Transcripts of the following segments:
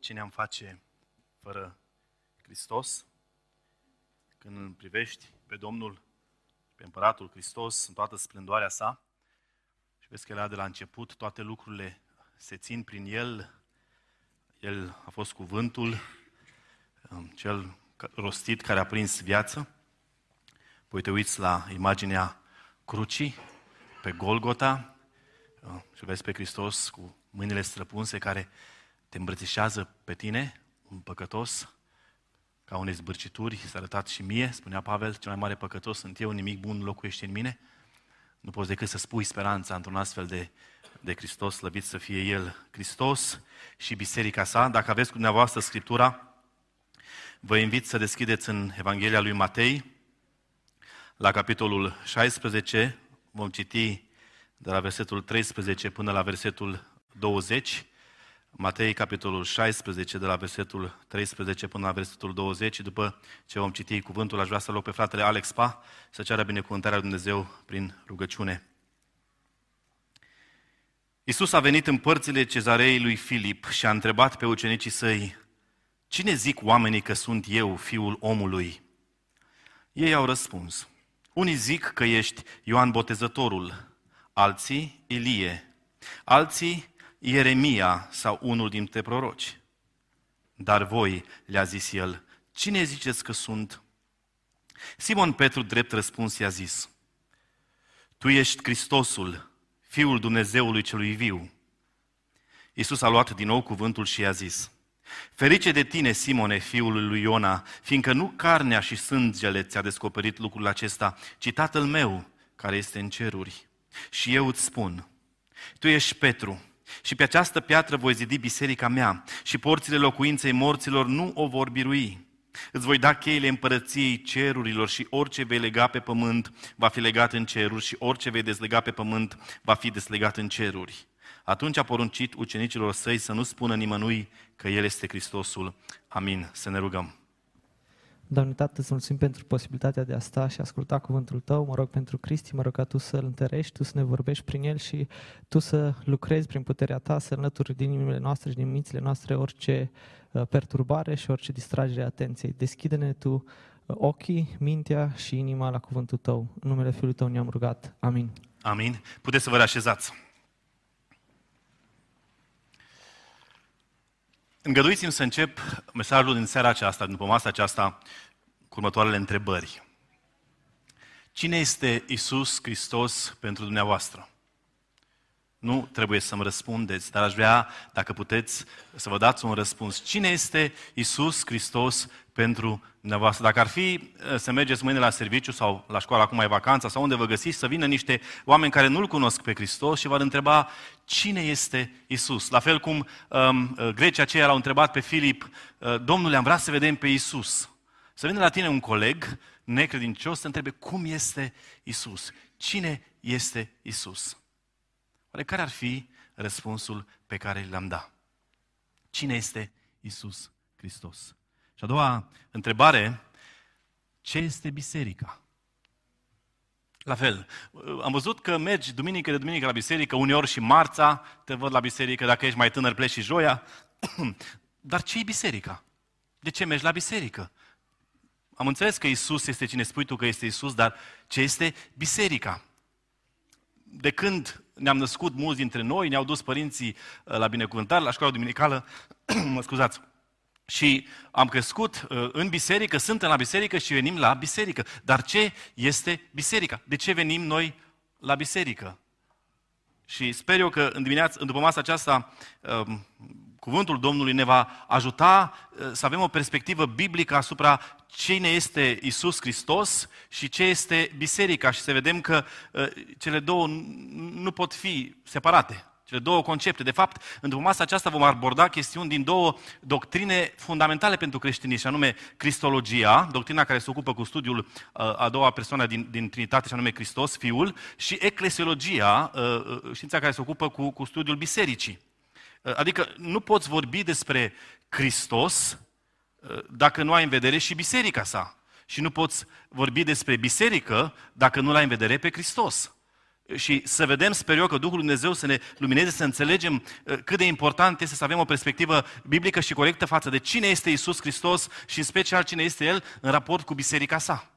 ce ne-am face fără Hristos, când îl privești pe Domnul, pe Împăratul Hristos în toată splendoarea sa și vezi că era de la început, toate lucrurile se țin prin El, El a fost cuvântul, um, cel rostit care a prins viață, Păi te uiți la imaginea crucii, pe Golgota, uh, și vezi pe Hristos cu mâinile străpunse care te îmbrățișează pe tine, un păcătos, ca unei zbârcituri, s-a arătat și mie, spunea Pavel, cel mai mare păcătos sunt eu, nimic bun locuiește în mine. Nu poți decât să spui speranța într-un astfel de, de Hristos, slăvit să fie El, Hristos și biserica sa. Dacă aveți cu dumneavoastră Scriptura, vă invit să deschideți în Evanghelia lui Matei, la capitolul 16, vom citi de la versetul 13 până la versetul 20, Matei, capitolul 16, de la versetul 13 până la versetul 20. După ce vom citi cuvântul, aș vrea să loc pe fratele Alex Pa să ceară binecuvântarea lui Dumnezeu prin rugăciune. Iisus a venit în părțile cezarei lui Filip și a întrebat pe ucenicii săi, Cine zic oamenii că sunt eu, fiul omului? Ei au răspuns, unii zic că ești Ioan Botezătorul, alții Ilie, alții Ieremia sau unul dintre proroci. Dar voi, le-a zis el, cine ziceți că sunt? Simon Petru, drept răspuns, i-a zis, Tu ești Hristosul, Fiul Dumnezeului celui viu. Iisus a luat din nou cuvântul și i-a zis, Ferice de tine, Simone, fiul lui Iona, fiindcă nu carnea și sângele ți-a descoperit lucrul acesta, ci Tatăl meu, care este în ceruri. Și eu îți spun, tu ești Petru, și pe această piatră voi zidi biserica mea și porțile locuinței morților nu o vor birui. Îți voi da cheile împărăției cerurilor și orice vei lega pe pământ va fi legat în ceruri și orice vei dezlega pe pământ va fi deslegat în ceruri. Atunci a poruncit ucenicilor săi să nu spună nimănui că El este Hristosul. Amin. Să ne rugăm. Doamne Tată, îți mulțumim pentru posibilitatea de a sta și asculta cuvântul Tău. Mă rog pentru Cristi, mă rog ca Tu să-L întărești, Tu să ne vorbești prin El și Tu să lucrezi prin puterea Ta, să înlături din inimile noastre și din mințile noastre orice uh, perturbare și orice distragere a atenției. Deschide-ne Tu uh, ochii, mintea și inima la cuvântul Tău. În numele Fiului Tău ne-am rugat. Amin. Amin. Puteți să vă reașezați. Îngăduiți-mi să încep mesajul din seara aceasta, după masa aceasta, cu următoarele întrebări. Cine este Isus Hristos pentru dumneavoastră? Nu trebuie să-mi răspundeți, dar aș vrea, dacă puteți, să vă dați un răspuns. Cine este Isus Hristos pentru dumneavoastră? Dacă ar fi eh, să mergeți mâine la serviciu sau la școală, acum e vacanța, sau unde vă găsiți, să vină niște oameni care nu-L cunosc pe Hristos și v-ar întreba cine este Isus. La fel cum um, grecii aceia l-au întrebat pe Filip, uh, Domnule, am vrea să vedem pe Isus. Să vină la tine un coleg necredincios să întrebe cum este Isus. Cine este Isus? Oare care ar fi răspunsul pe care l-am dat? Cine este Isus Hristos? Și a doua întrebare, ce este biserica? La fel, am văzut că mergi duminică de duminică la biserică, uneori și marța te văd la biserică, dacă ești mai tânăr pleci și joia. Dar ce e biserica? De ce mergi la biserică? Am înțeles că Isus este cine spui tu că este Isus, dar ce este biserica? De când ne-am născut mulți dintre noi, ne-au dus părinții uh, la binecuvântare, la școala duminicală, mă scuzați, și am crescut uh, în biserică, suntem la biserică și venim la biserică. Dar ce este biserica? De ce venim noi la biserică? Și sper eu că în dimineață, în după masa aceasta, um, cuvântul Domnului ne va ajuta uh, să avem o perspectivă biblică asupra cine este Isus Hristos și ce este biserica și să vedem că uh, cele două nu pot fi separate. Cele două concepte. De fapt, în după masa aceasta vom aborda chestiuni din două doctrine fundamentale pentru creștinism, și anume Cristologia, doctrina care se ocupă cu studiul uh, a doua persoană din, din Trinitate, și anume Hristos, Fiul, și Eclesiologia, uh, uh, știința care se ocupă cu, cu studiul bisericii. Adică nu poți vorbi despre Hristos dacă nu ai în vedere și biserica sa. Și nu poți vorbi despre biserică dacă nu l ai în vedere pe Hristos. Și să vedem, sper eu, că Duhul Dumnezeu să ne lumineze, să înțelegem uh, cât de important este să avem o perspectivă biblică și corectă față de cine este Isus Hristos și în special cine este El în raport cu biserica sa.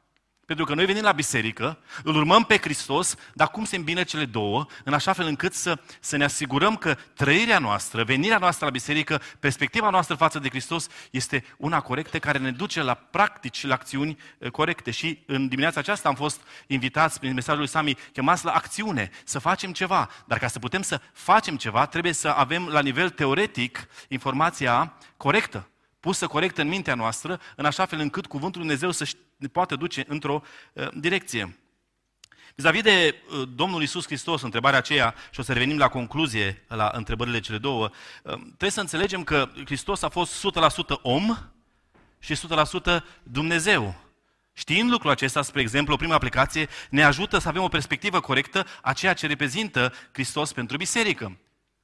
Pentru că noi venim la biserică, îl urmăm pe Hristos, dar cum se îmbină cele două, în așa fel încât să, să ne asigurăm că trăirea noastră, venirea noastră la biserică, perspectiva noastră față de Hristos este una corectă care ne duce la practici și la acțiuni eh, corecte. Și în dimineața aceasta am fost invitați prin mesajul lui Sami, chemați la acțiune, să facem ceva. Dar ca să putem să facem ceva, trebuie să avem la nivel teoretic informația corectă pusă corect în mintea noastră, în așa fel încât cuvântul Lui Dumnezeu să ne poată duce într-o uh, direcție. Vis-a-vis de uh, Domnul Isus Hristos, întrebarea aceea, și o să revenim la concluzie, la întrebările cele două, uh, trebuie să înțelegem că Hristos a fost 100% om și 100% Dumnezeu. Știind lucrul acesta, spre exemplu, o primă aplicație ne ajută să avem o perspectivă corectă a ceea ce reprezintă Hristos pentru biserică.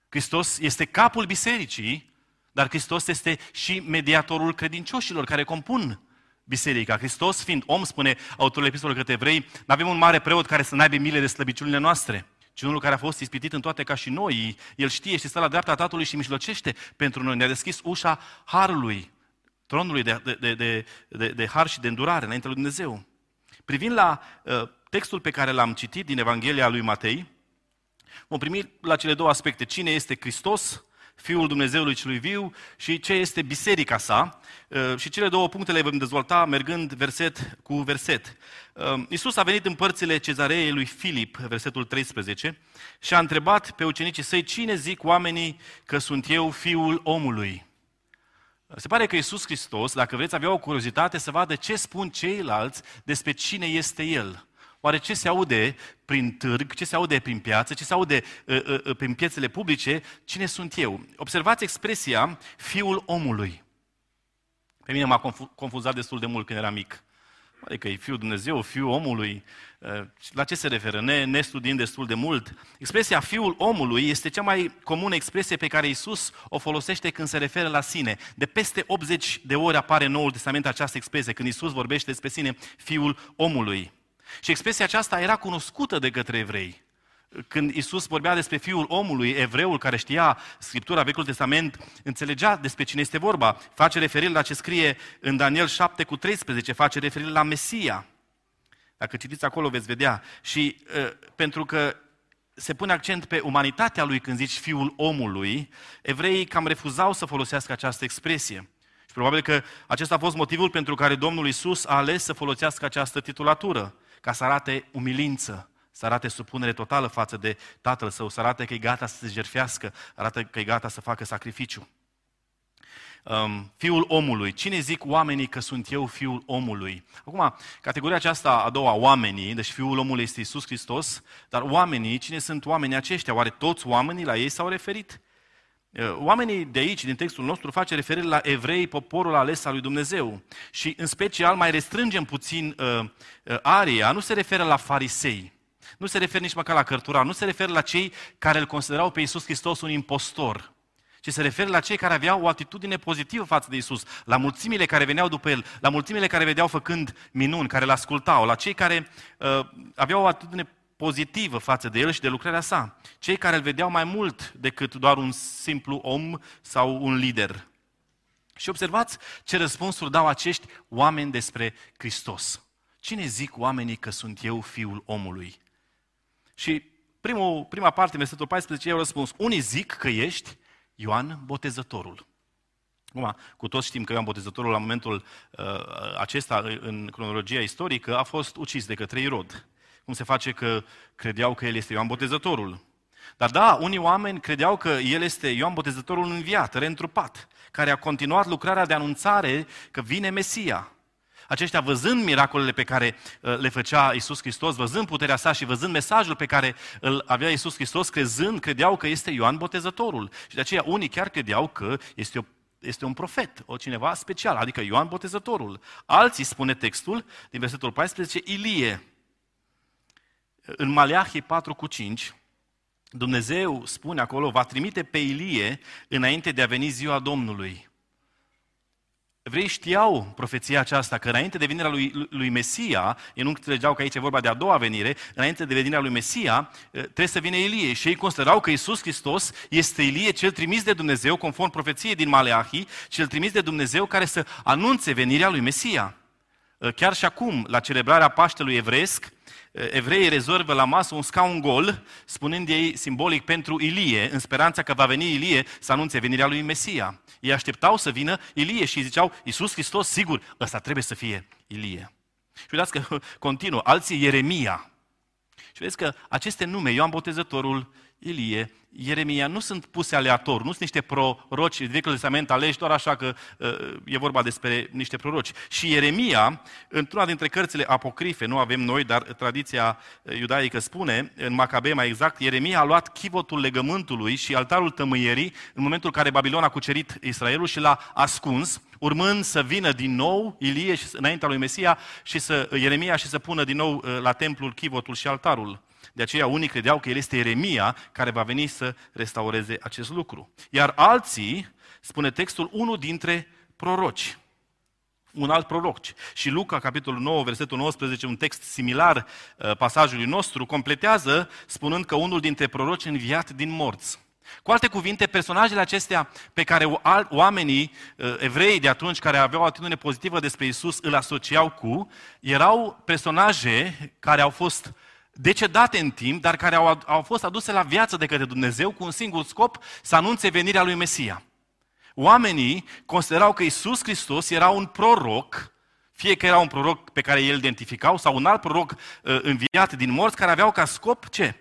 Hristos este capul bisericii, dar Hristos este și mediatorul credincioșilor care compun biserica. Hristos, fiind om, spune autorul epistolei către evrei, nu avem un mare preot care să n-aibă mile de slăbiciunile noastre, ci unul care a fost ispitit în toate ca și noi. El știe și stă la dreapta Tatălui și mijlocește pentru noi. Ne-a deschis ușa Harului, tronului de, de, de, de, de, de har și de îndurare înainte lui Dumnezeu. Privind la uh, textul pe care l-am citit din Evanghelia lui Matei, vom primi la cele două aspecte. Cine este Hristos Fiul Dumnezeului celui viu și ce este biserica sa. Uh, și cele două puncte le vom dezvolta mergând verset cu verset. Uh, Iisus a venit în părțile cezareei lui Filip, versetul 13, și a întrebat pe ucenicii săi, cine zic oamenii că sunt eu fiul omului? Se pare că Iisus Hristos, dacă vreți avea o curiozitate, să vadă ce spun ceilalți despre cine este El. Oare ce se aude prin târg, ce se aude prin piață, ce se aude uh, uh, uh, prin piețele publice, cine sunt eu? Observați expresia fiul omului. Pe mine m-a confuzat destul de mult când eram mic. Adică e fiul Dumnezeu, fiul omului. Uh, la ce se referă? Ne, ne studiind destul de mult. Expresia fiul omului este cea mai comună expresie pe care Isus o folosește când se referă la sine. De peste 80 de ori apare în Noul Testament această expresie, când Isus vorbește despre sine, fiul omului. Și expresia aceasta era cunoscută de către evrei. Când Isus vorbea despre Fiul omului, evreul care știa Scriptura Vechiul Testament, înțelegea despre cine este vorba. Face referire la ce scrie în Daniel 7 cu 13, face referire la Mesia. Dacă citiți acolo veți vedea. Și uh, pentru că se pune accent pe umanitatea lui când zici Fiul omului, evreii cam refuzau să folosească această expresie. Și probabil că acesta a fost motivul pentru care Domnul Isus a ales să folosească această titulatură ca să arate umilință, să arate supunere totală față de tatăl său, să arate că e gata să se jerfească, arată că e gata să facă sacrificiu. Um, fiul omului. Cine zic oamenii că sunt eu fiul omului? Acum, categoria aceasta a doua, oamenii, deci fiul omului este Isus Hristos, dar oamenii, cine sunt oamenii aceștia? Oare toți oamenii la ei s-au referit? Uh, oamenii de aici, din textul nostru, face referire la evrei, poporul ales al lui Dumnezeu. Și în special mai restrângem puțin uh, uh, aria, nu se referă la farisei, nu se referă nici măcar la cărtura, nu se referă la cei care îl considerau pe Iisus Hristos un impostor, ci se referă la cei care aveau o atitudine pozitivă față de Isus, la mulțimile care veneau după el, la mulțimile care vedeau făcând minuni, care îl ascultau, la cei care uh, aveau o atitudine pozitivă față de el și de lucrarea sa. Cei care îl vedeau mai mult decât doar un simplu om sau un lider. Și observați ce răspunsuri dau acești oameni despre Hristos. Cine zic oamenii că sunt eu fiul omului? Și primul, prima parte, versetul 14, eu răspuns. Unii zic că ești Ioan Botezătorul. Acum, cu toți știm că Ioan Botezătorul, la momentul uh, acesta, în cronologia istorică, a fost ucis de către Irod cum se face că credeau că el este Ioan Botezătorul. Dar da, unii oameni credeau că el este Ioan Botezătorul înviat, reîntrupat, care a continuat lucrarea de anunțare că vine Mesia. Aceștia văzând miracolele pe care uh, le făcea Isus Hristos, văzând puterea sa și văzând mesajul pe care îl avea Isus Hristos, crezând, credeau că este Ioan Botezătorul. Și de aceea unii chiar credeau că este o este un profet, o cineva special, adică Ioan Botezătorul. Alții, spune textul, din versetul 14, Ilie, în Maleahii 4 cu 5, Dumnezeu spune acolo, va trimite pe Ilie înainte de a veni ziua Domnului. Evreii știau profeția aceasta, că înainte de venirea lui, lui Mesia, ei nu înțelegeau că aici e vorba de a doua venire, înainte de venirea lui Mesia, eh, trebuie să vină Ilie. Și ei considerau că Isus Hristos este Ilie, cel trimis de Dumnezeu, conform profeției din Maleahi, cel trimis de Dumnezeu care să anunțe venirea lui Mesia. Eh, chiar și acum, la celebrarea Paștelui Evresc, eh, evreii rezervă la masă un scaun gol, spunând ei simbolic pentru Ilie, în speranța că va veni Ilie să anunțe venirea lui Mesia. Ei așteptau să vină Ilie și ziceau, Iisus Hristos, sigur, ăsta trebuie să fie Ilie. Și uitați că continuă, alții Ieremia. Și vedeți că aceste nume, Ioan Botezătorul, Ilie, Ieremia, nu sunt puse aleator, nu sunt niște proroci din Vechiul Testament aleși doar așa că uh, e vorba despre niște proroci. Și Ieremia, într-una dintre cărțile apocrife, nu avem noi, dar tradiția uh, iudaică spune, în Macabe mai exact, Ieremia a luat chivotul legământului și altarul tămâierii în momentul în care Babilon a cucerit Israelul și l-a ascuns, urmând să vină din nou Ilie și, înaintea lui Mesia și să, Ieremia și să pună din nou uh, la templul chivotul și altarul. De aceea unii credeau că el este Eremia care va veni să restaureze acest lucru. Iar alții, spune textul, unul dintre proroci. Un alt proroc. Și Luca, capitolul 9, versetul 19, un text similar uh, pasajului nostru, completează spunând că unul dintre proroci înviat din morți. Cu alte cuvinte, personajele acestea pe care oamenii uh, evrei de atunci, care aveau o atitudine pozitivă despre Isus, îl asociau cu, erau personaje care au fost decedate în timp, dar care au, au fost aduse la viață de către Dumnezeu cu un singur scop, să anunțe venirea lui Mesia. Oamenii considerau că Isus Hristos era un proroc, fie că era un proroc pe care el identificau, sau un alt proroc uh, înviat din morți, care aveau ca scop ce?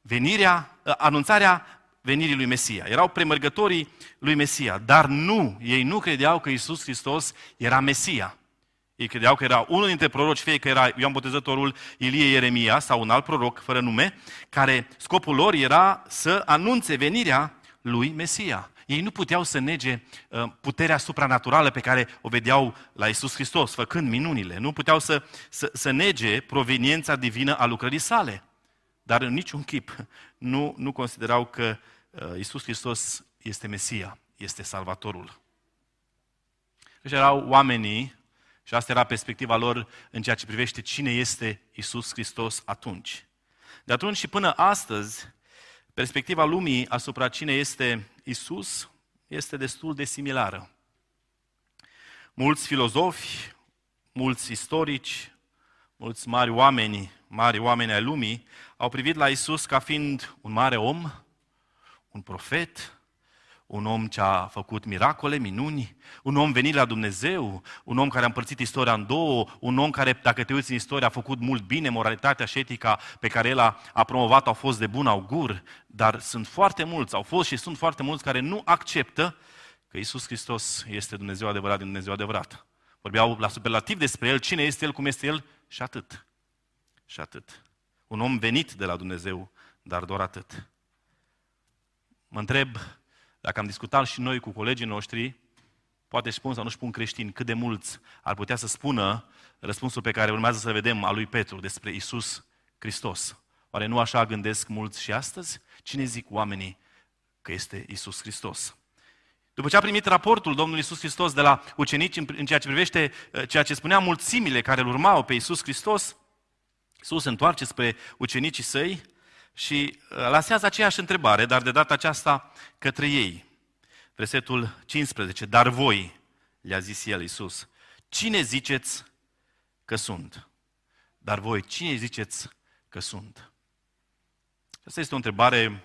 Venirea, uh, anunțarea venirii lui Mesia. Erau premergătorii lui Mesia, dar nu, ei nu credeau că Isus Hristos era Mesia. Ei credeau că era unul dintre proroci, fie că era Ioan Botezătorul, Ilie Ieremia sau un alt proroc fără nume, care scopul lor era să anunțe venirea lui Mesia. Ei nu puteau să nege uh, puterea supranaturală pe care o vedeau la Isus Hristos, făcând minunile. Nu puteau să, să, să nege proveniența divină a lucrării sale. Dar în niciun chip nu, nu considerau că uh, Isus Hristos este Mesia, este Salvatorul. Deci erau oamenii și asta era perspectiva lor în ceea ce privește cine este Isus Hristos atunci. De atunci și până astăzi, perspectiva lumii asupra cine este Isus este destul de similară. Mulți filozofi, mulți istorici, mulți mari oameni, mari oameni ai lumii, au privit la Isus ca fiind un mare om, un profet, un om ce a făcut miracole, minuni, un om venit la Dumnezeu, un om care a împărțit istoria în două, un om care, dacă te uiți în istorie, a făcut mult bine, moralitatea și etica pe care el a, a promovat au fost de bun augur, dar sunt foarte mulți, au fost și sunt foarte mulți care nu acceptă că Isus Hristos este Dumnezeu adevărat din Dumnezeu adevărat. Vorbeau la superlativ despre El, cine este El, cum este El și atât. Și atât. Un om venit de la Dumnezeu, dar doar atât. Mă întreb, dacă am discutat și noi cu colegii noștri, poate spun sau nu spun creștini, cât de mulți ar putea să spună răspunsul pe care urmează să vedem al lui Petru despre Isus Hristos. Oare nu așa gândesc mulți și astăzi? Cine zic oamenii că este Isus Hristos? După ce a primit raportul Domnului Isus Hristos de la ucenici în ceea ce privește uh, ceea ce spunea mulțimile care îl urmau pe Isus Hristos, Isus se întoarce spre ucenicii săi și uh, lasează aceeași întrebare, dar de data aceasta către ei. Versetul 15. Dar voi, le-a zis el Iisus, cine ziceți că sunt? Dar voi, cine ziceți că sunt? Asta este o întrebare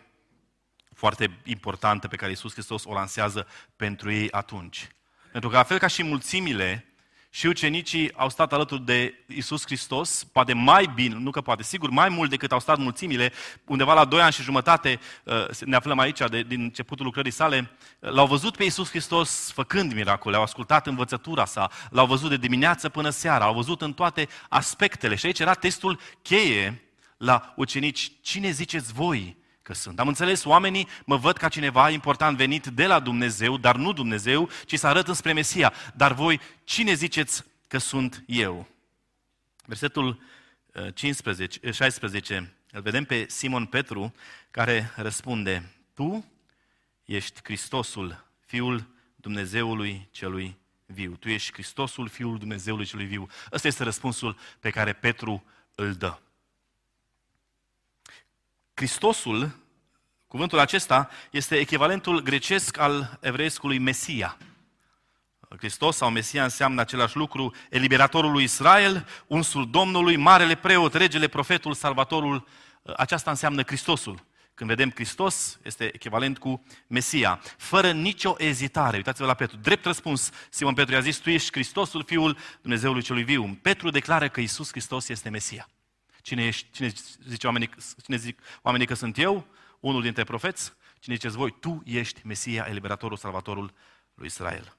foarte importantă pe care Iisus Hristos o lansează pentru ei atunci. Pentru că, la fel ca și mulțimile și ucenicii au stat alături de Isus Hristos, poate mai bine, nu că poate, sigur, mai mult decât au stat mulțimile, undeva la doi ani și jumătate, uh, ne aflăm aici, de, din începutul lucrării sale, uh, l-au văzut pe Isus Hristos făcând miracole, au ascultat învățătura sa, l-au văzut de dimineață până seara, au văzut în toate aspectele. Și aici era testul cheie la ucenici. Cine ziceți voi că sunt. Am înțeles, oamenii mă văd ca cineva important venit de la Dumnezeu, dar nu Dumnezeu, ci să arăt înspre Mesia. Dar voi, cine ziceți că sunt eu? Versetul 15, uh, 16, uh, îl vedem pe Simon Petru, care răspunde, Tu ești Hristosul, Fiul Dumnezeului celui viu. Tu ești Hristosul, Fiul Dumnezeului celui viu. Ăsta este răspunsul pe care Petru îl dă. Hristosul, cuvântul acesta, este echivalentul grecesc al evreiscului Mesia. Hristos sau Mesia înseamnă același lucru, eliberatorul lui Israel, unsul Domnului, marele preot, regele, profetul, salvatorul. Aceasta înseamnă Hristosul. Când vedem Hristos, este echivalent cu Mesia. Fără nicio ezitare. Uitați-vă la Petru. Drept răspuns, Simon Petru i-a zis, tu ești Hristosul, Fiul Dumnezeului celui viu. Petru declară că Isus Hristos este Mesia. Cine, ești, cine, zice oamenii, cine zic oamenii că sunt eu? Unul dintre profeți? Cine ziceți voi? Tu ești Mesia, eliberatorul, salvatorul lui Israel.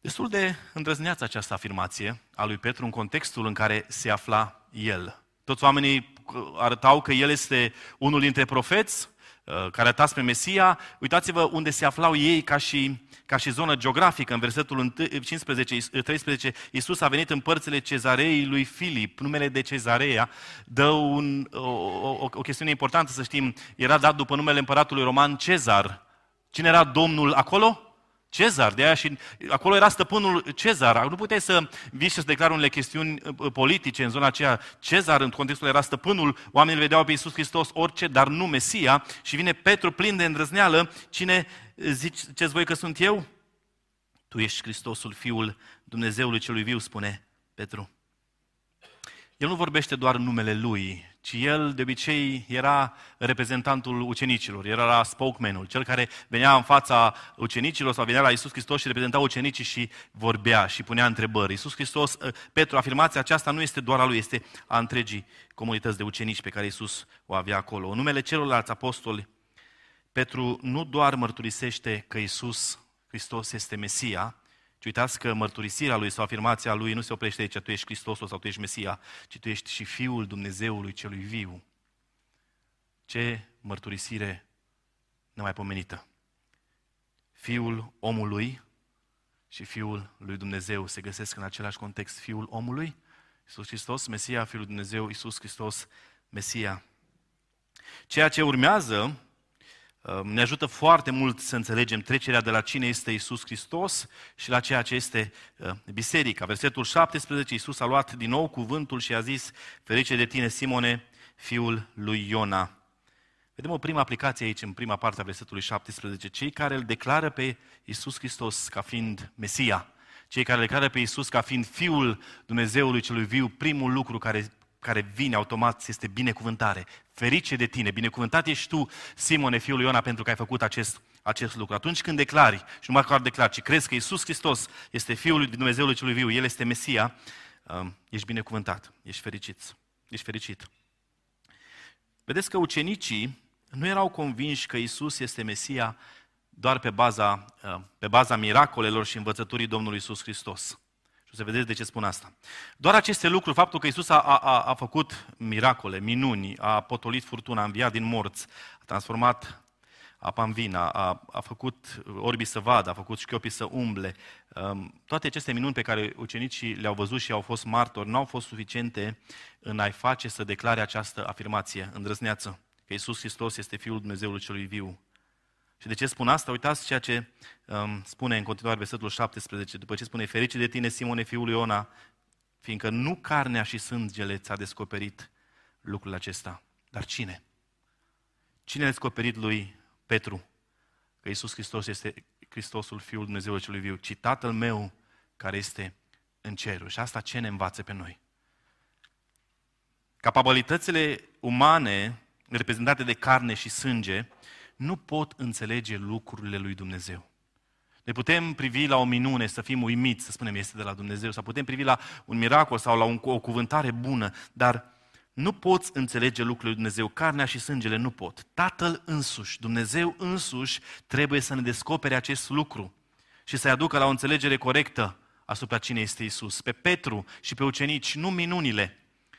Destul de îndrăzneață această afirmație a lui Petru în contextul în care se afla el. Toți oamenii arătau că el este unul dintre profeți uh, care arăta spre Mesia. Uitați-vă unde se aflau ei ca și, ca și zonă geografică. În versetul 15, 13, Iisus a venit în părțile cezarei lui Filip. Numele de cezarea dă un, o, o, o chestiune importantă să știm. Era dat după numele împăratului roman Cezar. Cine era domnul acolo? Cezar, de aia și acolo era stăpânul Cezar. Nu puteai să vii și să declari unele chestiuni uh, uh, politice în zona aceea. Cezar, în contextul era stăpânul, oamenii vedeau pe Iisus Hristos orice, dar nu Mesia. Și vine Petru plin de îndrăzneală. Cine ziceți voi că sunt eu? Tu ești Hristosul, Fiul Dumnezeului celui viu, spune Petru. El nu vorbește doar în numele lui, ci el de obicei era reprezentantul ucenicilor, era spokesmanul, cel care venea în fața ucenicilor sau venea la Isus Hristos și reprezenta ucenicii și vorbea și punea întrebări. Isus Hristos, ă, Petru, afirmația aceasta nu este doar a lui, este a întregii comunități de ucenici pe care Isus o avea acolo. În numele celorlalți apostoli, Petru nu doar mărturisește că Isus Hristos este Mesia, ci uitați că mărturisirea lui sau afirmația lui nu se oprește aici, tu ești Hristosul sau tu ești Mesia, ci tu ești și Fiul Dumnezeului celui viu. Ce mărturisire nemaipomenită. Fiul omului și Fiul lui Dumnezeu se găsesc în același context. Fiul omului, Iisus Hristos, Mesia, Fiul lui Dumnezeu, Iisus Hristos, Mesia. Ceea ce urmează Ehm, ne ajută foarte mult să înțelegem trecerea de la cine este Isus Hristos și la ceea ce este ehm, biserica. Versetul 17, Isus a luat din nou cuvântul și a zis, ferice de tine, Simone, fiul lui Iona. Vedem o primă aplicație aici, în prima parte a versetului 17. Cei care îl declară pe Isus Hristos ca fiind Mesia, cei care îl declară pe Isus ca fiind Fiul Dumnezeului celui viu, primul lucru care care vine automat este binecuvântare. Ferice de tine, binecuvântat ești tu, Simone, fiul lui Iona, pentru că ai făcut acest, acest lucru. Atunci când declari, și nu mai doar declari, ci crezi că Iisus Hristos este Fiul lui Dumnezeului celui viu, El este Mesia, um, ești binecuvântat, ești fericit. Ești fericit. Vedeți că ucenicii nu erau convinși că Isus este Mesia doar pe baza, uh, pe baza miracolelor și învățăturii Domnului Isus Hristos. Și o să vedeți de ce spun asta. Doar aceste lucruri, faptul că Isus a, a, a făcut miracole, minuni, a potolit furtuna, a înviat din morți, a transformat apa în vin, a, a făcut orbii să vadă, a făcut șchiopii să umble. Um, toate aceste minuni pe care ucenicii le-au văzut și au fost martori, nu au fost suficiente în a-i face să declare această afirmație îndrăzneață, că Isus Hristos este Fiul Dumnezeului celui viu. Și de ce spun asta? Uitați ceea ce um, spune în continuare versetul 17, după ce spune, ferice de tine, Simone, fiul lui Iona, fiindcă nu carnea și sângele ți-a descoperit lucrul acesta. Dar cine? Cine a descoperit lui Petru că Iisus Hristos este Hristosul Fiul Dumnezeului celui viu, ci Tatăl meu care este în cerul. Și asta ce ne învață pe noi? Capabilitățile umane reprezentate de carne și sânge nu pot înțelege lucrurile lui Dumnezeu. Ne putem privi la o minune, să fim uimiți, să spunem, este de la Dumnezeu, sau putem privi la un miracol sau la un, o cuvântare bună, dar nu poți înțelege lucrurile lui Dumnezeu. Carnea și sângele nu pot. Tatăl însuși, Dumnezeu însuși, trebuie să ne descopere acest lucru și să-i aducă la o înțelegere corectă asupra cine este Isus. Pe Petru și pe ucenici, nu minunile,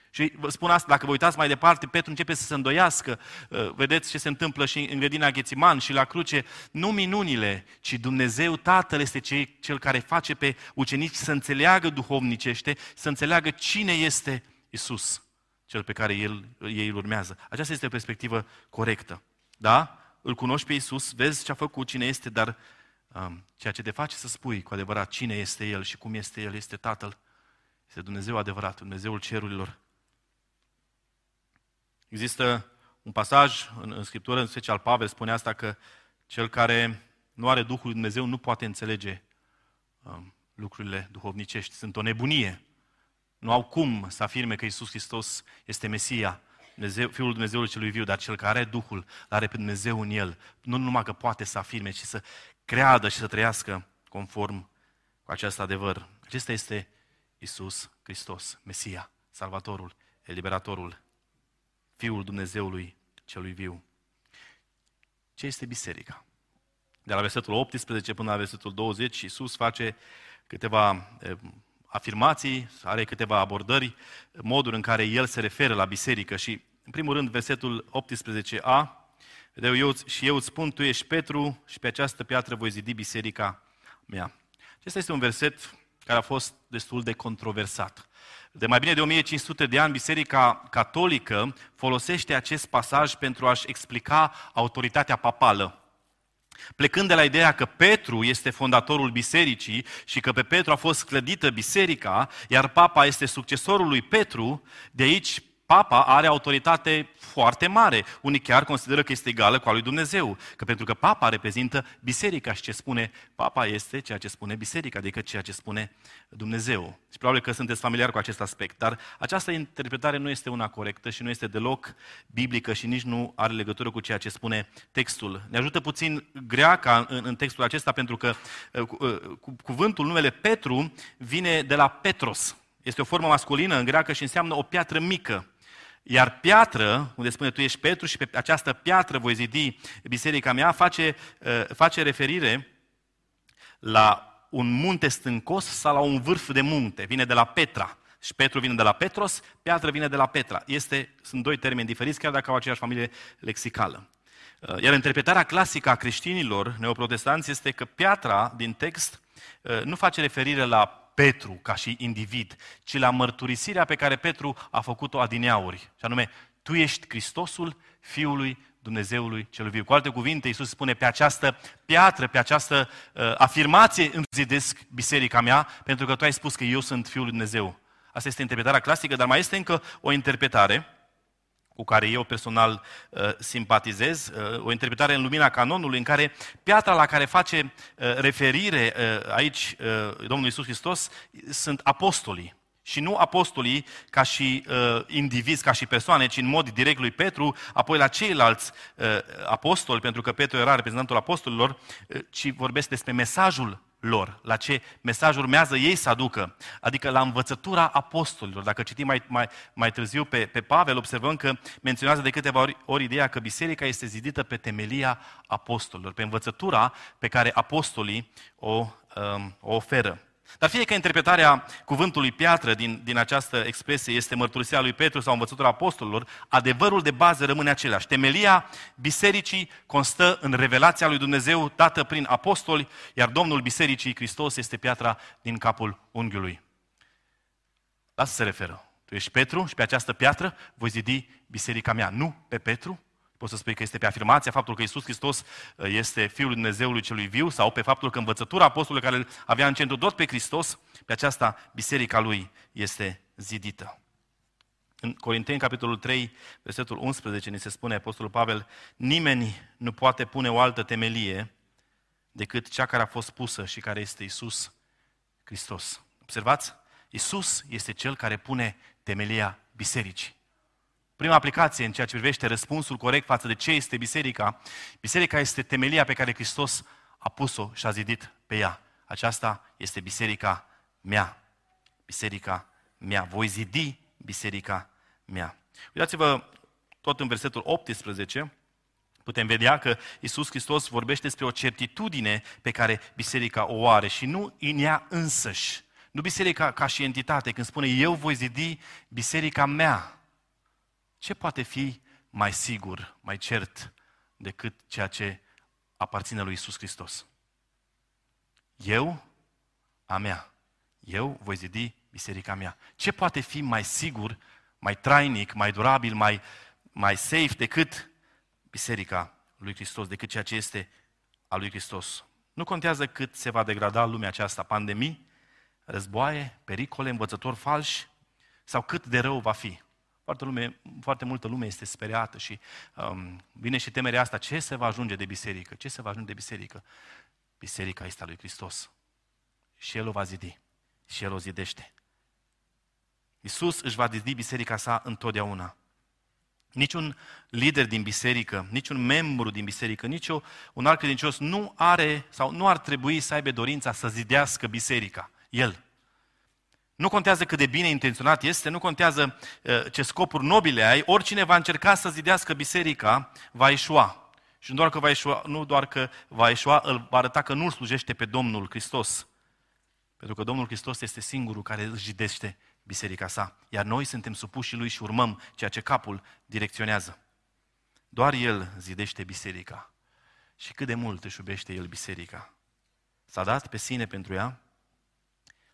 și vă spun asta, dacă vă uitați mai departe, Petru începe să se îndoiască. Uh, vedeți ce se întâmplă și în grădina Ghețiman și la cruce. Nu minunile, ci Dumnezeu Tatăl este cel care face pe ucenici să înțeleagă duhovnicește, să înțeleagă cine este Isus, cel pe care el, ei îl urmează. Aceasta este o perspectivă corectă. Da? Îl cunoști pe Isus, vezi ce a făcut, cine este, dar um, ceea ce te face să spui cu adevărat cine este El și cum este El, este Tatăl, este Dumnezeu adevărat, Dumnezeul cerurilor. Există un pasaj în, în Scriptură, în special Pavel spune asta, că cel care nu are Duhul lui Dumnezeu nu poate înțelege um, lucrurile duhovnicești. Sunt o nebunie. Nu au cum să afirme că Isus Hristos este Mesia, Dumnezeu, Fiul Dumnezeului celui viu, dar cel care are Duhul, are pe Dumnezeu în el. Nu numai că poate să afirme, ci să creadă și să trăiască conform cu acest adevăr. Acesta este Isus Hristos, Mesia, Salvatorul, Eliberatorul, Fiul Dumnezeului celui viu. Ce este biserica? De la versetul 18 până la versetul 20, Iisus face câteva afirmații, are câteva abordări, moduri în care el se referă la biserică și, în primul rând, versetul 18a, de eu, și eu îți spun, tu ești Petru și pe această piatră voi zidi biserica mea. Acesta este un verset care a fost destul de controversat. De mai bine de 1500 de ani, Biserica Catolică folosește acest pasaj pentru a-și explica autoritatea papală. Plecând de la ideea că Petru este fondatorul bisericii și că pe Petru a fost clădită biserica, iar papa este succesorul lui Petru, de aici Papa are autoritate foarte mare. Unii chiar consideră că este egală cu a lui Dumnezeu. Că pentru că Papa reprezintă biserica și ce spune Papa este ceea ce spune biserica, adică ceea ce spune Dumnezeu. Și probabil că sunteți familiar cu acest aspect. Dar această interpretare nu este una corectă și nu este deloc biblică și nici nu are legătură cu ceea ce spune textul. Ne ajută puțin greaca în, în textul acesta pentru că uh, uh, cuvântul, numele Petru, vine de la Petros. Este o formă masculină în greacă și înseamnă o piatră mică. Iar piatră, unde spune tu ești Petru și pe această piatră voi zidi biserica mea, face, uh, face referire la un munte stâncos sau la un vârf de munte. Vine de la Petra. Și Petru vine de la Petros, piatră vine de la Petra. Este, sunt doi termeni diferiți, chiar dacă au aceeași familie lexicală. Uh, iar interpretarea clasică a creștinilor neoprotestanți este că piatra din text uh, nu face referire la Petru ca și individ, ci la mărturisirea pe care Petru a făcut-o adineauri. Și anume, tu ești Hristosul Fiului Dumnezeului cel viu. Cu alte cuvinte, Iisus spune, pe această piatră, pe această uh, afirmație înzidesc biserica mea, pentru că tu ai spus că eu sunt Fiul lui Dumnezeu. Asta este interpretarea clasică, dar mai este încă o interpretare cu care eu personal uh, simpatizez, uh, o interpretare în lumina canonului, în care piatra la care face uh, referire uh, aici uh, Domnul Isus Hristos sunt apostolii. Și nu apostolii ca și uh, indivizi, ca și persoane, ci în mod direct lui Petru, apoi la ceilalți uh, apostoli, pentru că Petru era reprezentantul apostolilor, uh, ci vorbesc despre mesajul lor, la ce mesaj urmează ei să aducă, adică la învățătura apostolilor. Dacă citim mai, mai, mai târziu pe, pe Pavel, observăm că menționează de câteva ori, ori ideea că biserica este zidită pe temelia apostolilor, pe învățătura pe care apostolii o, um, o oferă. Dar fie că interpretarea cuvântului piatră din, din această expresie este mărturisirea lui Petru sau învățătura apostolilor, adevărul de bază rămâne același. Temelia bisericii constă în revelația lui Dumnezeu dată prin apostoli, iar Domnul bisericii, Hristos, este piatra din capul unghiului. La asta se referă. Tu ești Petru și pe această piatră voi zidi biserica mea. Nu pe Petru, Poți să spui că este pe afirmația faptul că Isus Hristos uh, este Fiul Dumnezeului celui viu sau pe faptul că învățătura apostolului care îl avea în centru tot pe Hristos, pe aceasta biserica lui este zidită. În Corinteni, capitolul 3, versetul 11, ni se spune Apostolul Pavel, nimeni nu poate pune o altă temelie decât cea care a fost pusă și care este Isus Hristos. Observați? Isus este Cel care pune temelia bisericii. Prima aplicație în ceea ce privește răspunsul corect față de ce este biserica, biserica este temelia pe care Hristos a pus-o și a zidit pe ea. Aceasta este biserica mea. Biserica mea. Voi zidi biserica mea. Uitați-vă tot în versetul 18, putem vedea că Isus Hristos vorbește despre o certitudine pe care biserica o are și nu în ea însăși. Nu biserica ca și entitate, când spune eu voi zidi biserica mea. Ce poate fi mai sigur, mai cert decât ceea ce aparține lui Isus Hristos? Eu, a mea. Eu voi zidi biserica mea. Ce poate fi mai sigur, mai trainic, mai durabil, mai, mai safe decât biserica lui Hristos, decât ceea ce este a lui Hristos? Nu contează cât se va degrada lumea aceasta, pandemii, războaie, pericole, învățători falși, sau cât de rău va fi. Foarte, lume, foarte multă lume este speriată și um, vine și temerea asta. Ce se va ajunge de biserică? Ce se va ajunge de biserică? Biserica este a lui Hristos. Și El o va zidi. Și El o zidește. Iisus își va zidi biserica sa întotdeauna. Niciun lider din biserică, niciun membru din biserică, nici un alt credincios nu are sau nu ar trebui să aibă dorința să zidească biserica. El. Nu contează cât de bine intenționat este, nu contează uh, ce scopuri nobile ai, oricine va încerca să zidească biserica va ieșua. Și nu doar că va ieșua, nu doar că va ieșua, îl va arăta că nu-L slujește pe Domnul Hristos. Pentru că Domnul Hristos este singurul care îl zidește biserica sa. Iar noi suntem supuși lui și urmăm ceea ce capul direcționează. Doar El zidește biserica. Și cât de mult își iubește El biserica. S-a dat pe sine pentru ea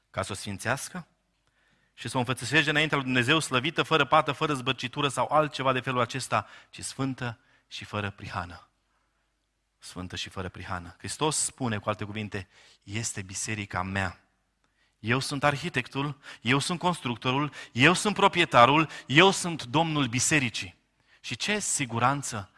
ca să o sfințească și să o înfățăsește înaintea lui Dumnezeu slăvită, fără pată, fără zbărcitură sau altceva de felul acesta, ci sfântă și fără prihană. Sfântă și fără prihană. Hristos spune, cu alte cuvinte, este biserica mea. Eu sunt arhitectul, eu sunt constructorul, eu sunt proprietarul, eu sunt domnul bisericii. Și ce siguranță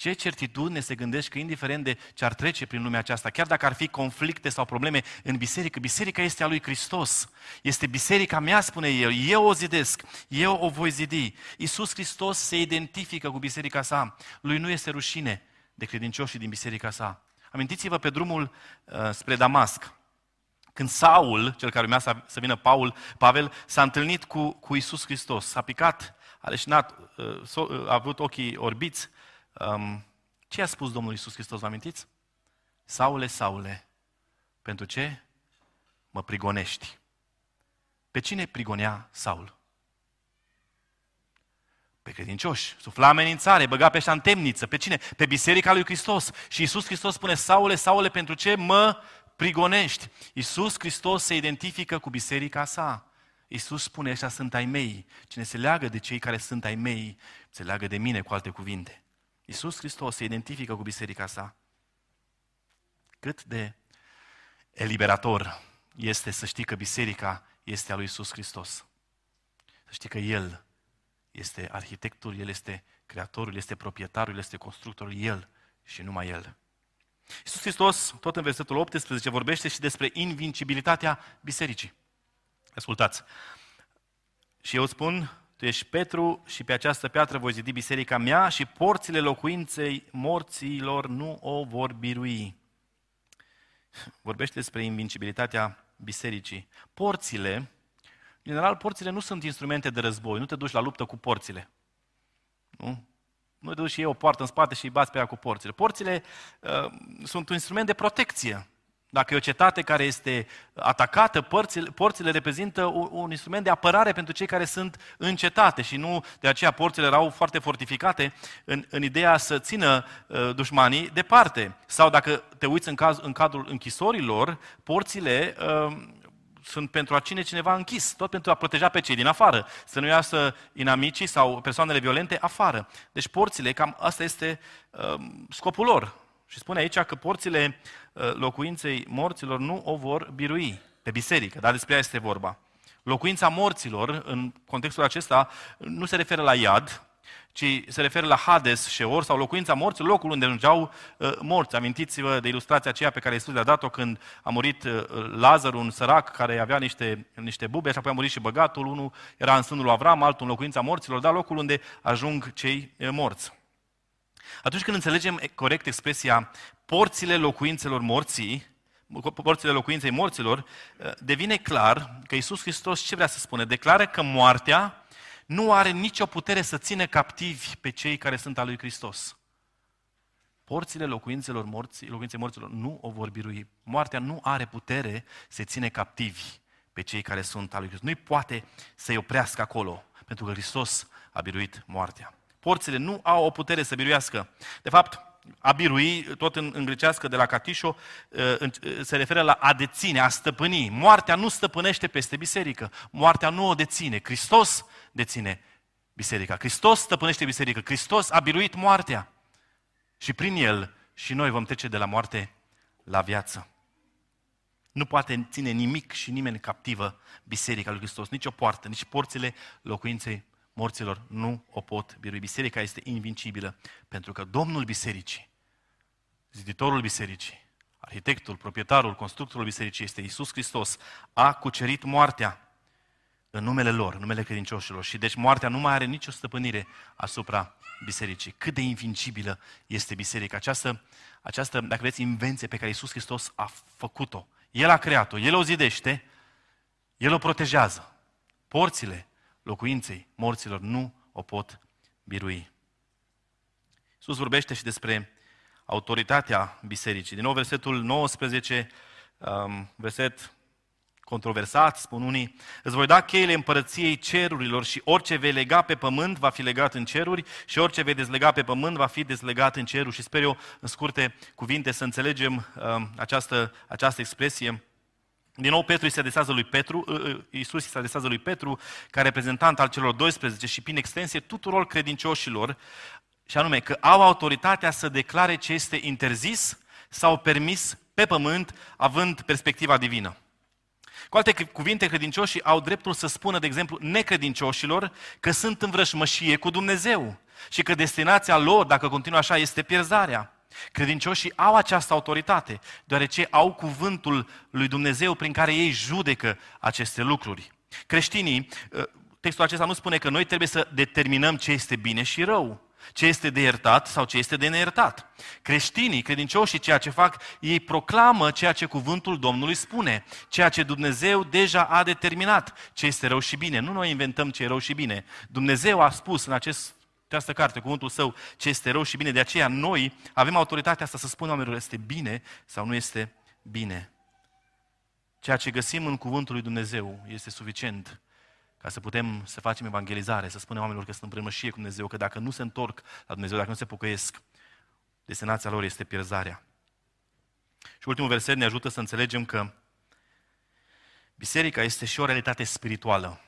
ce certitudine se gândești că indiferent de ce ar trece prin lumea aceasta, chiar dacă ar fi conflicte sau probleme în biserică, biserica este a lui Hristos. Este biserica mea, spune el. Eu o zidesc, eu o voi zidi. Iisus Hristos se identifică cu biserica sa. Lui nu este rușine de credincioșii din biserica sa. Amintiți-vă pe drumul uh, spre Damasc. Când Saul, cel care urmea să, să vină Paul, Pavel, s-a întâlnit cu, cu Iisus Hristos, s-a picat, a leșinat, uh, uh, a avut ochii orbiți, Um, ce a spus Domnul Iisus Hristos, vă amintiți? Saule, Saule, pentru ce mă prigonești? Pe cine prigonea Saul? Pe credincioși. Sufla amenințare, băga pe ăștia în temniță. Pe cine? Pe Biserica lui Hristos. Și Iisus Hristos spune, Saule, Saule, pentru ce mă prigonești? Iisus Hristos se identifică cu biserica sa. Iisus spune, ăștia sunt ai mei. Cine se leagă de cei care sunt ai mei, se leagă de mine, cu alte cuvinte. Iisus Hristos se identifică cu biserica sa. Cât de eliberator este să știi că biserica este a lui Iisus Hristos. Să știi că El este arhitectul, El este creatorul, este proprietarul, El este constructorul, El și numai El. Iisus Hristos, tot în versetul 18, vorbește și despre invincibilitatea bisericii. Ascultați. Și eu spun, tu ești Petru și pe această piatră voi zidi biserica mea și porțile locuinței morților nu o vor birui. Vorbește despre invincibilitatea bisericii. Porțile, în general, porțile nu sunt instrumente de război. Nu te duci la luptă cu porțile. Nu? Nu te duci și iei o poartă în spate și îi bați pe ea cu porțile. Porțile uh, sunt un instrument de protecție. Dacă e o cetate care este atacată, porțile, porțile reprezintă un, un instrument de apărare pentru cei care sunt în cetate și nu de aceea porțile erau foarte fortificate în, în ideea să țină uh, dușmanii departe. Sau dacă te uiți în, caz, în cadrul închisorilor, porțile uh, sunt pentru a ține cineva închis, tot pentru a proteja pe cei din afară, să nu iasă inamicii sau persoanele violente afară. Deci porțile, cam asta este uh, scopul lor. Și spune aici că porțile uh, locuinței morților nu o vor birui pe biserică, dar despre ea este vorba. Locuința morților, în contextul acesta, nu se referă la iad, ci se referă la Hades, Sheor sau locuința morților, locul unde ajungeau uh, morți. Amintiți-vă de ilustrația aceea pe care Iisus le-a dat-o când a murit uh, Lazar, un sărac care avea niște, niște bube și apoi a murit și băgatul. Unul era în sânul lui Avram, altul în locuința morților, dar locul unde ajung cei uh, morți. Atunci când înțelegem corect expresia porțile locuințelor morții, porțile locuinței morților, eh, devine clar că Iisus Hristos ce vrea să spune? Declară că moartea nu are nicio putere să țină captivi pe cei care sunt al lui Hristos. Porțile locuințelor morții, locuinței morților nu o vor birui. Moartea nu are putere să ține captivi pe cei care sunt al lui Hristos. Nu-i poate să-i oprească acolo, pentru că Hristos a biruit moartea. Porțile nu au o putere să biruiască. De fapt, a birui, tot în, în grecească de la Catișo, uh, uh, se referă la a deține, a stăpâni. Moartea nu stăpânește peste biserică. Moartea nu o deține. Hristos deține biserica. Hristos stăpânește biserică. Hristos a biruit moartea. Și prin el și noi vom trece de la moarte la viață. Nu poate ține nimic și nimeni captivă Biserica lui Hristos, nici o poartă, nici porțile locuinței morților nu o pot birui. Biserica este invincibilă, pentru că Domnul Bisericii, ziditorul Bisericii, arhitectul, proprietarul, constructorul Bisericii este Isus Hristos, a cucerit moartea în numele lor, în numele credincioșilor. Și deci moartea nu mai are nicio stăpânire asupra bisericii. Cât de invincibilă este biserica. Această, această dacă vreți, invenție pe care Isus Hristos a făcut-o. El a creat-o, El o zidește, El o protejează. Porțile locuinței morților nu o pot birui. Iisus vorbește și despre autoritatea bisericii. Din nou, versetul 19, um, verset controversat, spun unii, îți voi da cheile împărăției cerurilor și orice vei lega pe pământ va fi legat în ceruri și orice vei dezlega pe pământ va fi dezlegat în ceruri. Și sper eu, în scurte cuvinte, să înțelegem uh, această, această expresie. Din nou, Petru îi se adesează lui Petru, uh, uh, Iisus îi se adesează lui Petru, ca reprezentant al celor 12 și prin extensie tuturor credincioșilor, și anume că au autoritatea să declare ce este interzis sau permis pe pământ, având perspectiva divină. Cu alte cuvinte, credincioșii au dreptul să spună, de exemplu, necredincioșilor că sunt în vrășmășie cu Dumnezeu și că destinația lor, dacă continuă așa, este pierzarea. Credincioșii au această autoritate, deoarece au cuvântul lui Dumnezeu prin care ei judecă aceste lucruri. Creștinii, ă, textul acesta nu spune că noi trebuie să determinăm ce este bine și rău ce este de iertat sau ce este de neiertat. Creștinii, credincioșii, ceea ce fac, ei proclamă ceea ce cuvântul Domnului spune, ceea ce Dumnezeu deja a determinat, ce este rău și bine. Nu noi inventăm ce e rău și bine. Dumnezeu a spus în acest această carte, cuvântul său, ce este rău și bine. De aceea noi avem autoritatea asta să spunem oamenilor este bine sau nu este bine. Ceea ce găsim în cuvântul lui Dumnezeu este suficient ca să putem să facem evangelizare, să spunem oamenilor că sunt în prămășie cu Dumnezeu, că dacă nu se întorc la Dumnezeu, dacă nu se pocăiesc, destinația lor este pierzarea. Și ultimul verset ne ajută să înțelegem că biserica este și o realitate spirituală.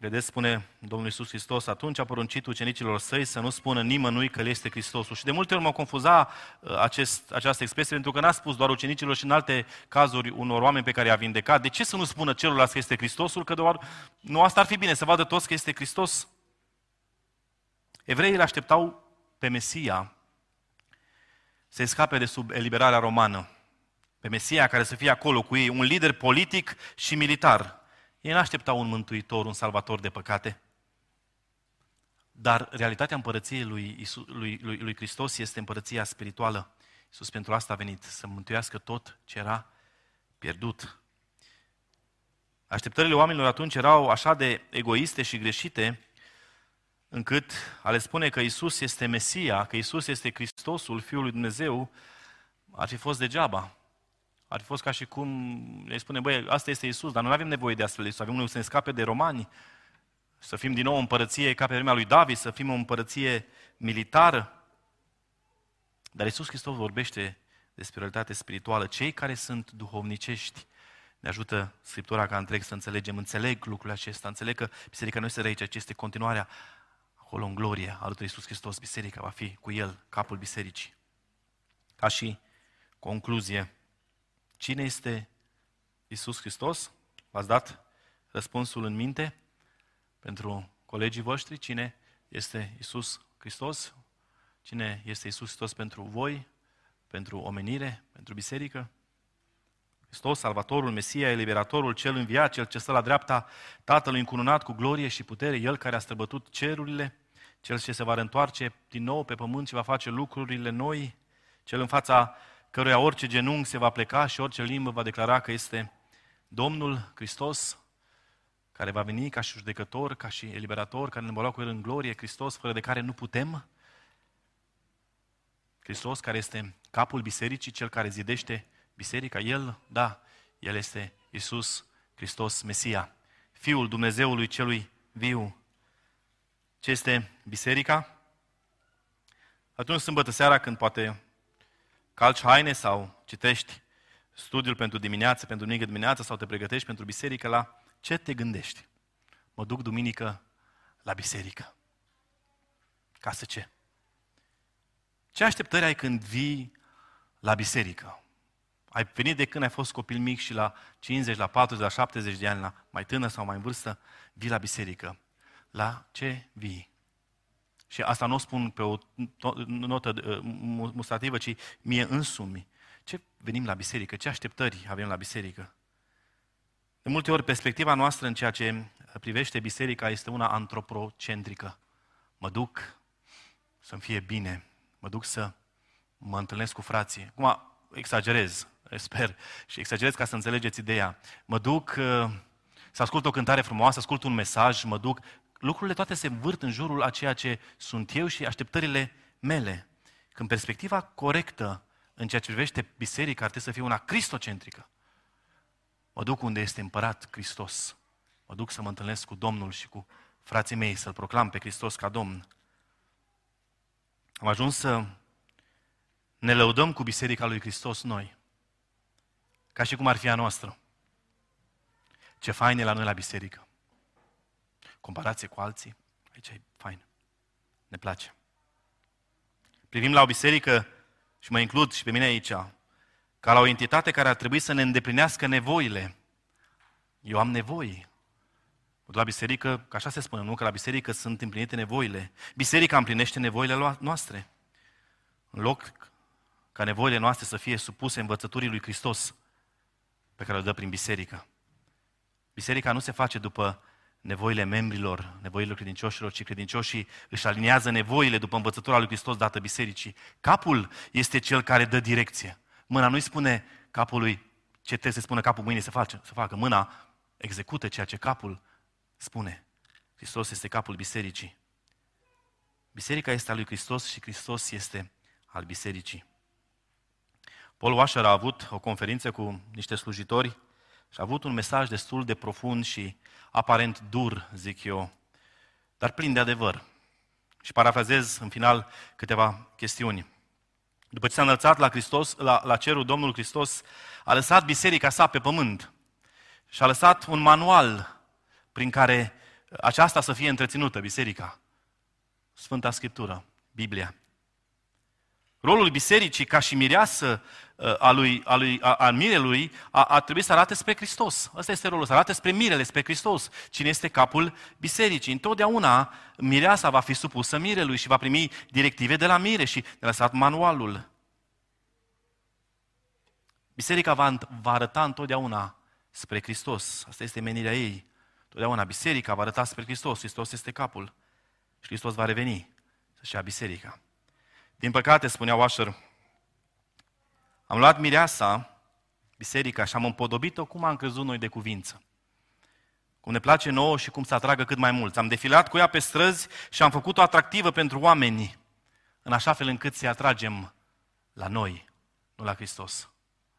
Vedeți, spune Domnul Iisus Hristos, atunci a poruncit ucenicilor săi să nu spună nimănui că El este Hristosul. Și de multe ori mă confuza uh, acest, această expresie, pentru că n-a spus doar ucenicilor și în alte cazuri unor oameni pe care i-a vindecat. De ce să nu spună celorlalți că este Hristosul? Că doar, nu asta ar fi bine, să vadă toți că este Hristos. Evreii îl așteptau pe Mesia să scape de sub eliberarea romană. Pe Mesia care să fie acolo cu ei, un lider politic și militar ei nu așteptau un mântuitor, un salvator de păcate. Dar realitatea împărăției lui, Isus, lui, lui, lui Hristos este împărăția spirituală. Iisus pentru asta a venit, să mântuiască tot ce era pierdut. Așteptările oamenilor atunci erau așa de egoiste și greșite, încât a le spune că Isus este Mesia, că Isus este Hristosul, Fiul lui Dumnezeu, ar fi fost degeaba. Ar fi fost ca și cum le spune, băi, asta este Isus, dar noi nu avem nevoie de astfel de Isus, avem unul să ne scape de romani, să fim din nou o împărăție ca pe vremea lui David, să fim o împărăție militară. Dar Isus Hristos vorbește despre realitate spirituală. Cei care sunt duhovnicești ne ajută Scriptura ca întreg să înțelegem, înțeleg lucrurile acesta, înțeleg că biserica nu este aici, ci este continuarea acolo în glorie alături de Iisus Hristos. Biserica va fi cu El, capul bisericii. Ca și concluzie, Cine este Isus Hristos? V-ați dat răspunsul în minte pentru colegii voștri? Cine este Isus Hristos? Cine este Isus Hristos pentru voi, pentru omenire, pentru biserică? Hristos, Salvatorul, Mesia, Eliberatorul, Cel înviat, Cel ce stă la dreapta Tatălui încununat cu glorie și putere, El care a străbătut cerurile, Cel ce se va întoarce din nou pe pământ și va face lucrurile noi, Cel în fața căruia orice genunchi se va pleca și orice limbă va declara că este Domnul Hristos, care va veni ca și judecător, ca și eliberator, care ne va lua cu El în glorie, Hristos, fără de care nu putem. Hristos, care este capul bisericii, cel care zidește biserica, El, da, El este Isus Hristos, Mesia, Fiul Dumnezeului celui viu. Ce este biserica? Atunci, sâmbătă seara, când poate calci haine sau citești studiul pentru dimineață, pentru mică dimineață sau te pregătești pentru biserică, la ce te gândești? Mă duc duminică la biserică. Ca să ce? Ce așteptări ai când vii la biserică? Ai venit de când ai fost copil mic și la 50, la 40, la 70 de ani, la mai tânăr sau mai în vârstă, vii la biserică. La ce vii? Și asta nu o spun pe o notă uh, mustrativă, ci mie însumi. Ce venim la biserică? Ce așteptări avem la biserică? De multe ori, perspectiva noastră în ceea ce privește biserica este una antropocentrică. Mă duc să-mi fie bine, mă duc să mă întâlnesc cu frații. Acum, exagerez, sper, și exagerez ca să înțelegeți ideea. Mă duc uh, să ascult o cântare frumoasă, ascult un mesaj, mă duc... Lucrurile toate se învârt în jurul a ceea ce sunt eu și așteptările mele. Când perspectiva corectă în ceea ce privește biserica ar trebui să fie una cristocentrică. Mă duc unde este împărat Hristos. Mă duc să mă întâlnesc cu Domnul și cu frații mei, să-L proclam pe Hristos ca Domn. Am ajuns să ne lăudăm cu Biserica lui Hristos noi, ca și cum ar fi a noastră. Ce fain e la noi la biserică. Comparație cu alții, aici e fain. Ne place. Privim la o biserică, și mă includ și pe mine aici, ca la o entitate care ar trebui să ne îndeplinească nevoile. Eu am nevoi. La biserică, ca așa se spune, nu? Că la biserică sunt împlinite nevoile. Biserica împlinește nevoile noastre. În loc ca nevoile noastre să fie supuse învățăturii lui Hristos pe care o dă prin biserică. Biserica nu se face după nevoile membrilor, nevoile credincioșilor, ci credincioșii își aliniază nevoile după învățătura lui Hristos dată bisericii. Capul este cel care dă direcție. Mâna nu-i spune capului ce trebuie să spună capul mâinii să, face, să facă. Mâna execută ceea ce capul spune. Hristos este capul bisericii. Biserica este a lui Hristos și Hristos este al bisericii. Paul Washer a avut o conferință cu niște slujitori și a avut un mesaj destul de profund și aparent dur, zic eu, dar plin de adevăr. Și parafrazez în final câteva chestiuni. După ce s-a înălțat la, Hristos, la, la cerul Domnul Hristos, a lăsat biserica sa pe pământ și a lăsat un manual prin care aceasta să fie întreținută, biserica. Sfânta Scriptură, Biblia. Rolul bisericii ca și mireasă uh, a, lui, a, lui, a, a mirelui a, a trebuit să arate spre Hristos. Ăsta este rolul, să arate spre mirele, spre Hristos. Cine este capul bisericii. Întotdeauna mireasa va fi supusă mirelui și va primi directive de la mire și de lăsat manualul. Biserica va, va arăta întotdeauna spre Hristos. Asta este menirea ei. Totdeauna biserica va arăta spre Hristos. Hristos este capul. Și Hristos va reveni să-și ia biserica. Din păcate, spunea Washer, am luat mireasa, biserica, și am împodobit-o cum am crezut noi de cuvință. Cum ne place nouă și cum să atragă cât mai mulți. Am defilat cu ea pe străzi și am făcut-o atractivă pentru oameni, în așa fel încât să-i atragem la noi, nu la Hristos,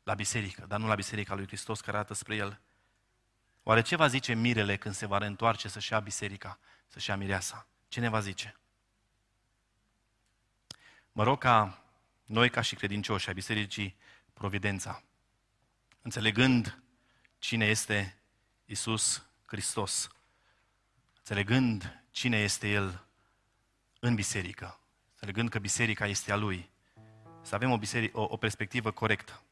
la biserică, dar nu la biserica lui Hristos care arată spre El. Oare ce va zice mirele când se va reîntoarce să-și ia biserica, să-și ia mireasa? Ce ne va zice? Mă rog ca noi, ca și credincioși ai Bisericii Providența, înțelegând cine este Isus Hristos, înțelegând cine este El în biserică, înțelegând că biserica este a Lui, să avem o, biserică, o, o perspectivă corectă.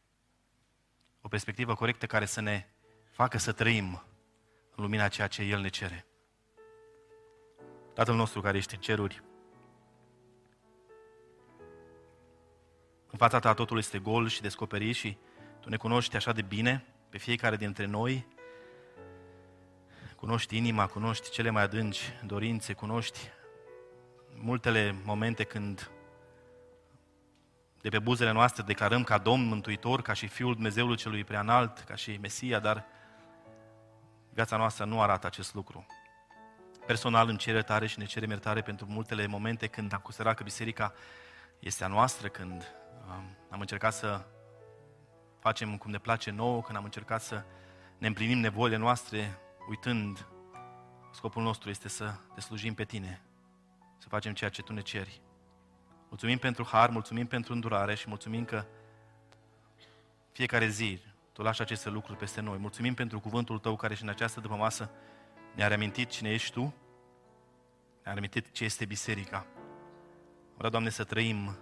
O perspectivă corectă care să ne facă să trăim în lumina ceea ce El ne cere. Tatăl nostru care ești în ceruri, În fața ta totul este gol și descoperit și tu ne cunoști așa de bine pe fiecare dintre noi. Cunoști inima, cunoști cele mai adânci dorințe, cunoști multele momente când de pe buzele noastre declarăm ca Domn Mântuitor, ca și Fiul Dumnezeului Celui Preanalt, ca și Mesia, dar viața noastră nu arată acest lucru. Personal îmi cer iertare și ne cerem iertare pentru multele momente când am considerat că biserica este a noastră, când am încercat să facem cum ne place nouă, când am încercat să ne împlinim nevoile noastre, uitând, scopul nostru este să te slujim pe tine, să facem ceea ce tu ne ceri. Mulțumim pentru har, mulțumim pentru îndurare și mulțumim că fiecare zi tu lași aceste lucruri peste noi. Mulțumim pentru cuvântul tău care și în această după masă ne-a reamintit cine ești tu, ne-a reamintit ce este biserica. Vreau, Doamne, să trăim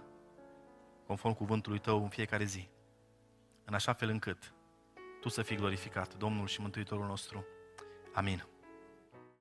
conform cuvântului Tău în fiecare zi. în așa fel încât Tu să fii glorificat, Domnul și Mântuitorul nostru. Amin.